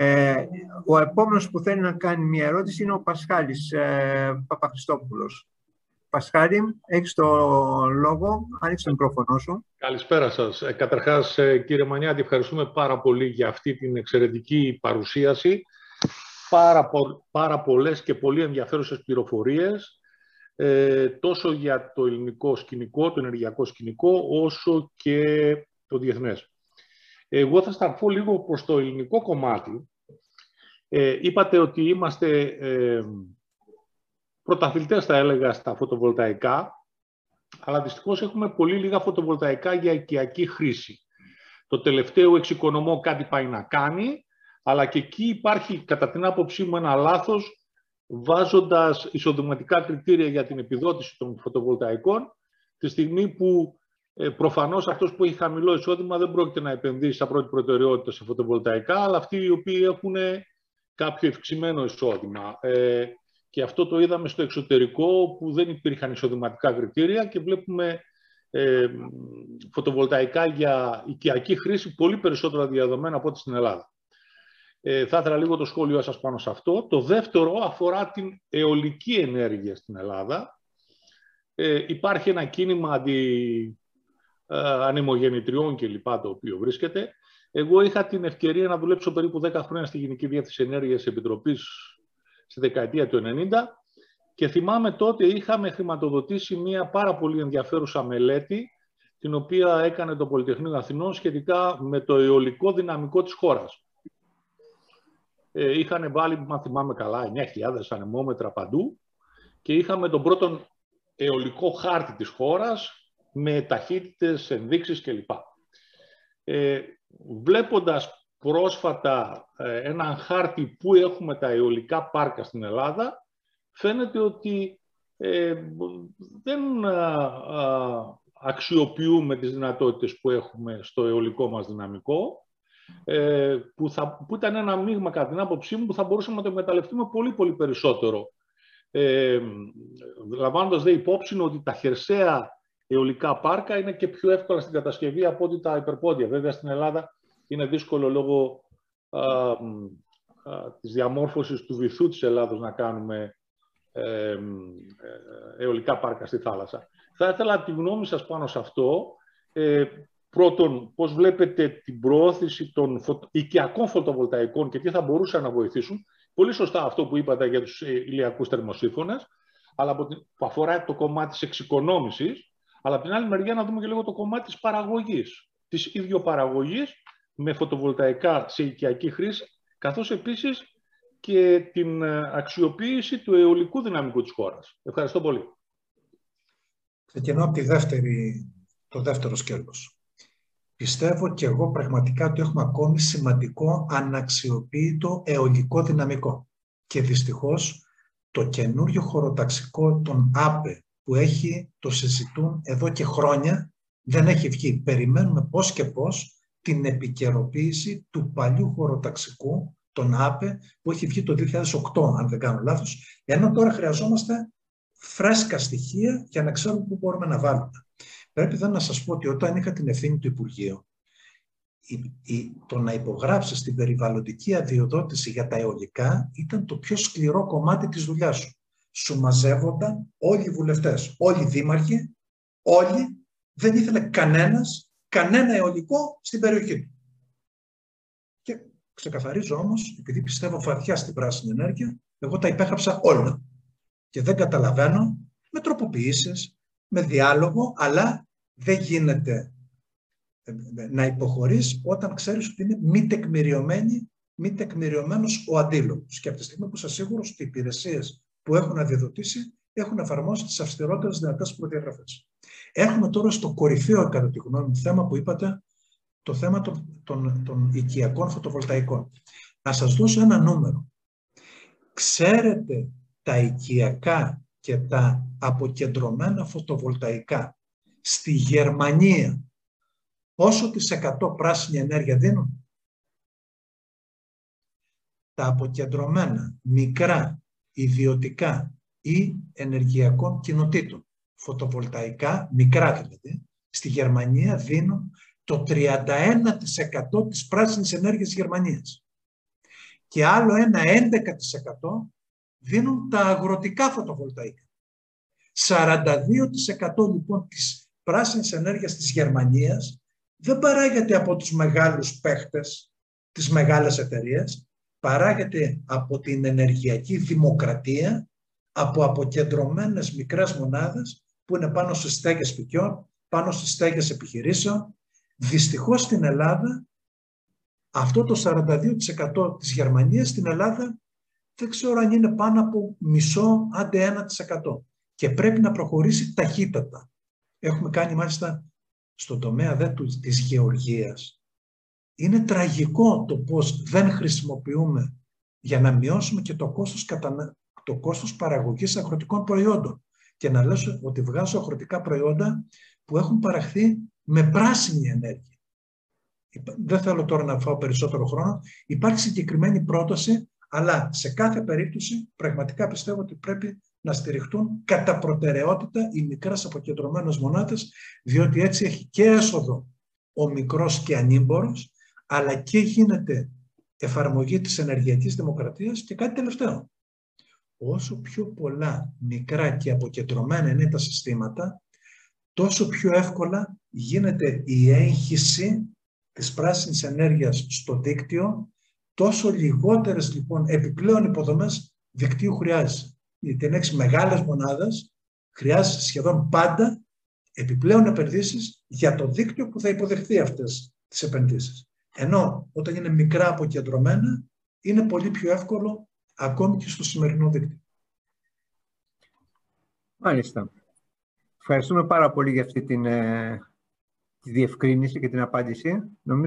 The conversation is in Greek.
Ε, ο επόμενος που θέλει να κάνει μια ερώτηση είναι ο Πασχάλης ε, Παπαχριστόπουλος. Πασχάλη, έχεις το λόγο. Άνοιξε το μικρόφωνο σου. Καλησπέρα σας. Ε, καταρχάς, ε, κύριε Μανιάτη, ευχαριστούμε πάρα πολύ για αυτή την εξαιρετική παρουσίαση. Πάρα, πο, πάρα πολλές και πολύ ενδιαφέρουσες πληροφορίες, ε, τόσο για το ελληνικό σκηνικό, το ενεργειακό σκηνικό, όσο και το διεθνές. Εγώ θα σταθώ λίγο προς το ελληνικό κομμάτι. Ε, είπατε ότι είμαστε ε, πρωταθλητές, θα έλεγα, στα φωτοβολταϊκά, αλλά δυστυχώς έχουμε πολύ λίγα φωτοβολταϊκά για οικιακή χρήση. Το τελευταίο εξοικονομώ κάτι πάει να κάνει, αλλά και εκεί υπάρχει, κατά την άποψή μου, ένα λάθος, βάζοντας εισοδηματικά κριτήρια για την επιδότηση των φωτοβολταϊκών, τη στιγμή που ε, προφανώς αυτός που έχει χαμηλό εισόδημα δεν πρόκειται να επενδύσει στα πρώτη προτεραιότητα σε φωτοβολταϊκά, αλλά αυτοί οι οποίοι έχουν κάποιο ευξημένο εισόδημα. Ε, και αυτό το είδαμε στο εξωτερικό που δεν υπήρχαν εισοδηματικά κριτήρια και βλέπουμε ε, φωτοβολταϊκά για οικιακή χρήση πολύ περισσότερα διαδομένα από ό,τι στην Ελλάδα. Ε, θα ήθελα λίγο το σχόλιο σας πάνω σε αυτό. Το δεύτερο αφορά την αιωλική ενέργεια στην Ελλάδα. Ε, υπάρχει ένα κίνημα αντι, ε, ανεμογεννητριών κλπ. το οποίο βρίσκεται. Εγώ είχα την ευκαιρία να δουλέψω περίπου 10 χρόνια στη Γενική Διεύθυνση Ενέργειας Επιτροπής στη δεκαετία του 90 και θυμάμαι τότε είχαμε χρηματοδοτήσει μια πάρα πολύ ενδιαφέρουσα μελέτη την οποία έκανε το Πολυτεχνείο Αθηνών σχετικά με το αιωλικό δυναμικό της χώρας. Ε, είχαν βάλει, μα θυμάμαι καλά, 9.000 ανεμόμετρα παντού και είχαμε τον πρώτον αιωλικό χάρτη της χώρας με ταχύτητες, ενδείξεις κλπ. Ε, βλέποντας πρόσφατα ε, ένα χάρτη που έχουμε τα αιωλικά πάρκα στην Ελλάδα, φαίνεται ότι ε, δεν αξιοποιούμε τις δυνατότητες που έχουμε στο αιωλικό μας δυναμικό, ε, που, θα, που ήταν ένα μείγμα κατά την άποψή μου που θα μπορούσαμε να το μεταλλευτούμε πολύ πολύ περισσότερο. Ε, λαμβάνοντας δε υπόψη ότι τα χερσαία αιωλικά πάρκα είναι και πιο εύκολα στην κατασκευή από ότι τα υπερπόντια. Βέβαια στην Ελλάδα είναι δύσκολο λόγω α, α, της διαμόρφωσης του βυθού της Ελλάδος να κάνουμε ε, ε, αιωλικά πάρκα στη θάλασσα. Θα ήθελα τη γνώμη σας πάνω σε αυτό. Ε, πρώτον, πώς βλέπετε την προώθηση των φωτο... οικιακών φωτοβολταϊκών και τι θα μπορούσαν να βοηθήσουν; Πολύ σωστά αυτό που είπατε για τους ε, ηλιακούς θερμοσύφωνες, αλλά που αφορά το κομμάτι της εξοικονόμησης, αλλά από την άλλη μεριά να δούμε και λίγο το κομμάτι της παραγωγής, της ιδιοπαραγωγής με φωτοβολταϊκά σε οικιακή χρήση, καθώς επίσης και την ε, αξιοποίηση του αιωλικού δυναμικού της χώρας. Ευχαριστώ πολύ. Ξεκινώ από τη δεύτερη, το δεύτερο σκέλος. Πιστεύω και εγώ πραγματικά ότι έχουμε ακόμη σημαντικό αναξιοποίητο αιωλικό δυναμικό. Και δυστυχώς το καινούριο χωροταξικό των ΑΠΕ που έχει, το συζητούν εδώ και χρόνια, δεν έχει βγει. Περιμένουμε πώς και πώς την επικαιροποίηση του παλιού χωροταξικού, των ΑΠΕ, που έχει βγει το 2008, αν δεν κάνω λάθος, ενώ τώρα χρειαζόμαστε φρέσκα στοιχεία για να ξέρουμε πού μπορούμε να βάλουμε. Πρέπει εδώ να σας πω ότι όταν είχα την ευθύνη του Υπουργείου, το να υπογράψεις την περιβαλλοντική αδειοδότηση για τα αιωλικά ήταν το πιο σκληρό κομμάτι της δουλειάς σου. Σου μαζεύονταν όλοι οι βουλευτές, όλοι οι δήμαρχοι, όλοι, δεν ήθελε κανένας κανένα αιωλικό στην περιοχή του. Και ξεκαθαρίζω όμως, επειδή πιστεύω βαθιά στην πράσινη ενέργεια, εγώ τα υπέγραψα όλα. Και δεν καταλαβαίνω με τροποποιήσεις, με διάλογο, αλλά δεν γίνεται ε, να υποχωρείς όταν ξέρεις ότι είναι μη τεκμηριωμένη μη τεκμηριωμένος ο αντίλογος. Και από τη στιγμή που είσαι σίγουρος ότι οι υπηρεσίες που έχουν αδειοδοτήσει έχουν εφαρμόσει τις αυστηρότερες δυνατές προδιαγραφές. Έχουμε τώρα στο κορυφαίο, κατά τη γνώμη μου, θέμα που είπατε, το θέμα των, των, των οικιακών φωτοβολταϊκών. Να σας δώσω ένα νούμερο. Ξέρετε τα οικιακά και τα αποκεντρωμένα φωτοβολταϊκά στη Γερμανία πόσο τις 100 πράσινη ενέργεια δίνουν; Τα αποκεντρωμένα, μικρά, ιδιωτικά ή ενεργειακών κοινοτήτων φωτοβολταϊκά, μικρά δηλαδή, στη Γερμανία δίνουν το 31% της πράσινης ενέργειας της Γερμανίας. και άλλο ένα 11% δίνουν τα αγροτικά φωτοβολταϊκά. 42% λοιπόν της πράσινης ενέργειας της Γερμανίας δεν παράγεται από τους μεγάλους παίχτες, τις μεγάλες εταιρείες, παράγεται από την ενεργειακή δημοκρατία, από αποκεντρωμένες μικρές μονάδες που είναι πάνω στις στέγες σπιτιών, πάνω στις στέγες επιχειρήσεων. Δυστυχώς στην Ελλάδα, αυτό το 42% της Γερμανίας στην Ελλάδα δεν ξέρω αν είναι πάνω από μισό, άντε 1% και πρέπει να προχωρήσει ταχύτατα. Έχουμε κάνει μάλιστα στον τομέα δε, της γεωργίας. Είναι τραγικό το πώς δεν χρησιμοποιούμε για να μειώσουμε και το κόστος, κατα... το κόστος παραγωγής αγροτικών προϊόντων και να λέω ότι βγάζω αγροτικά προϊόντα που έχουν παραχθεί με πράσινη ενέργεια. Δεν θέλω τώρα να φάω περισσότερο χρόνο. Υπάρχει συγκεκριμένη πρόταση, αλλά σε κάθε περίπτωση πραγματικά πιστεύω ότι πρέπει να στηριχτούν κατά προτεραιότητα οι μικρές αποκεντρωμένες μονάδες, διότι έτσι έχει και έσοδο ο μικρός και ανήμπορος, αλλά και γίνεται εφαρμογή της ενεργειακής δημοκρατίας και κάτι τελευταίο. Όσο πιο πολλά μικρά και αποκεντρωμένα είναι τα συστήματα, τόσο πιο εύκολα γίνεται η έγχυση της πράσινης ενέργειας στο δίκτυο, τόσο λιγότερες λοιπόν επιπλέον υποδομές δικτύου χρειάζεται γιατί αν έχει μεγάλες μονάδες, χρειάζεται σχεδόν πάντα επιπλέον επενδύσεις για το δίκτυο που θα υποδεχθεί αυτές τις επενδύσεις. Ενώ όταν είναι μικρά αποκεντρωμένα, είναι πολύ πιο εύκολο ακόμη και στο σημερινό δίκτυο. Μάλιστα. Ευχαριστούμε πάρα πολύ για αυτή την, ε, τη διευκρίνηση και την απάντηση. Νομίζω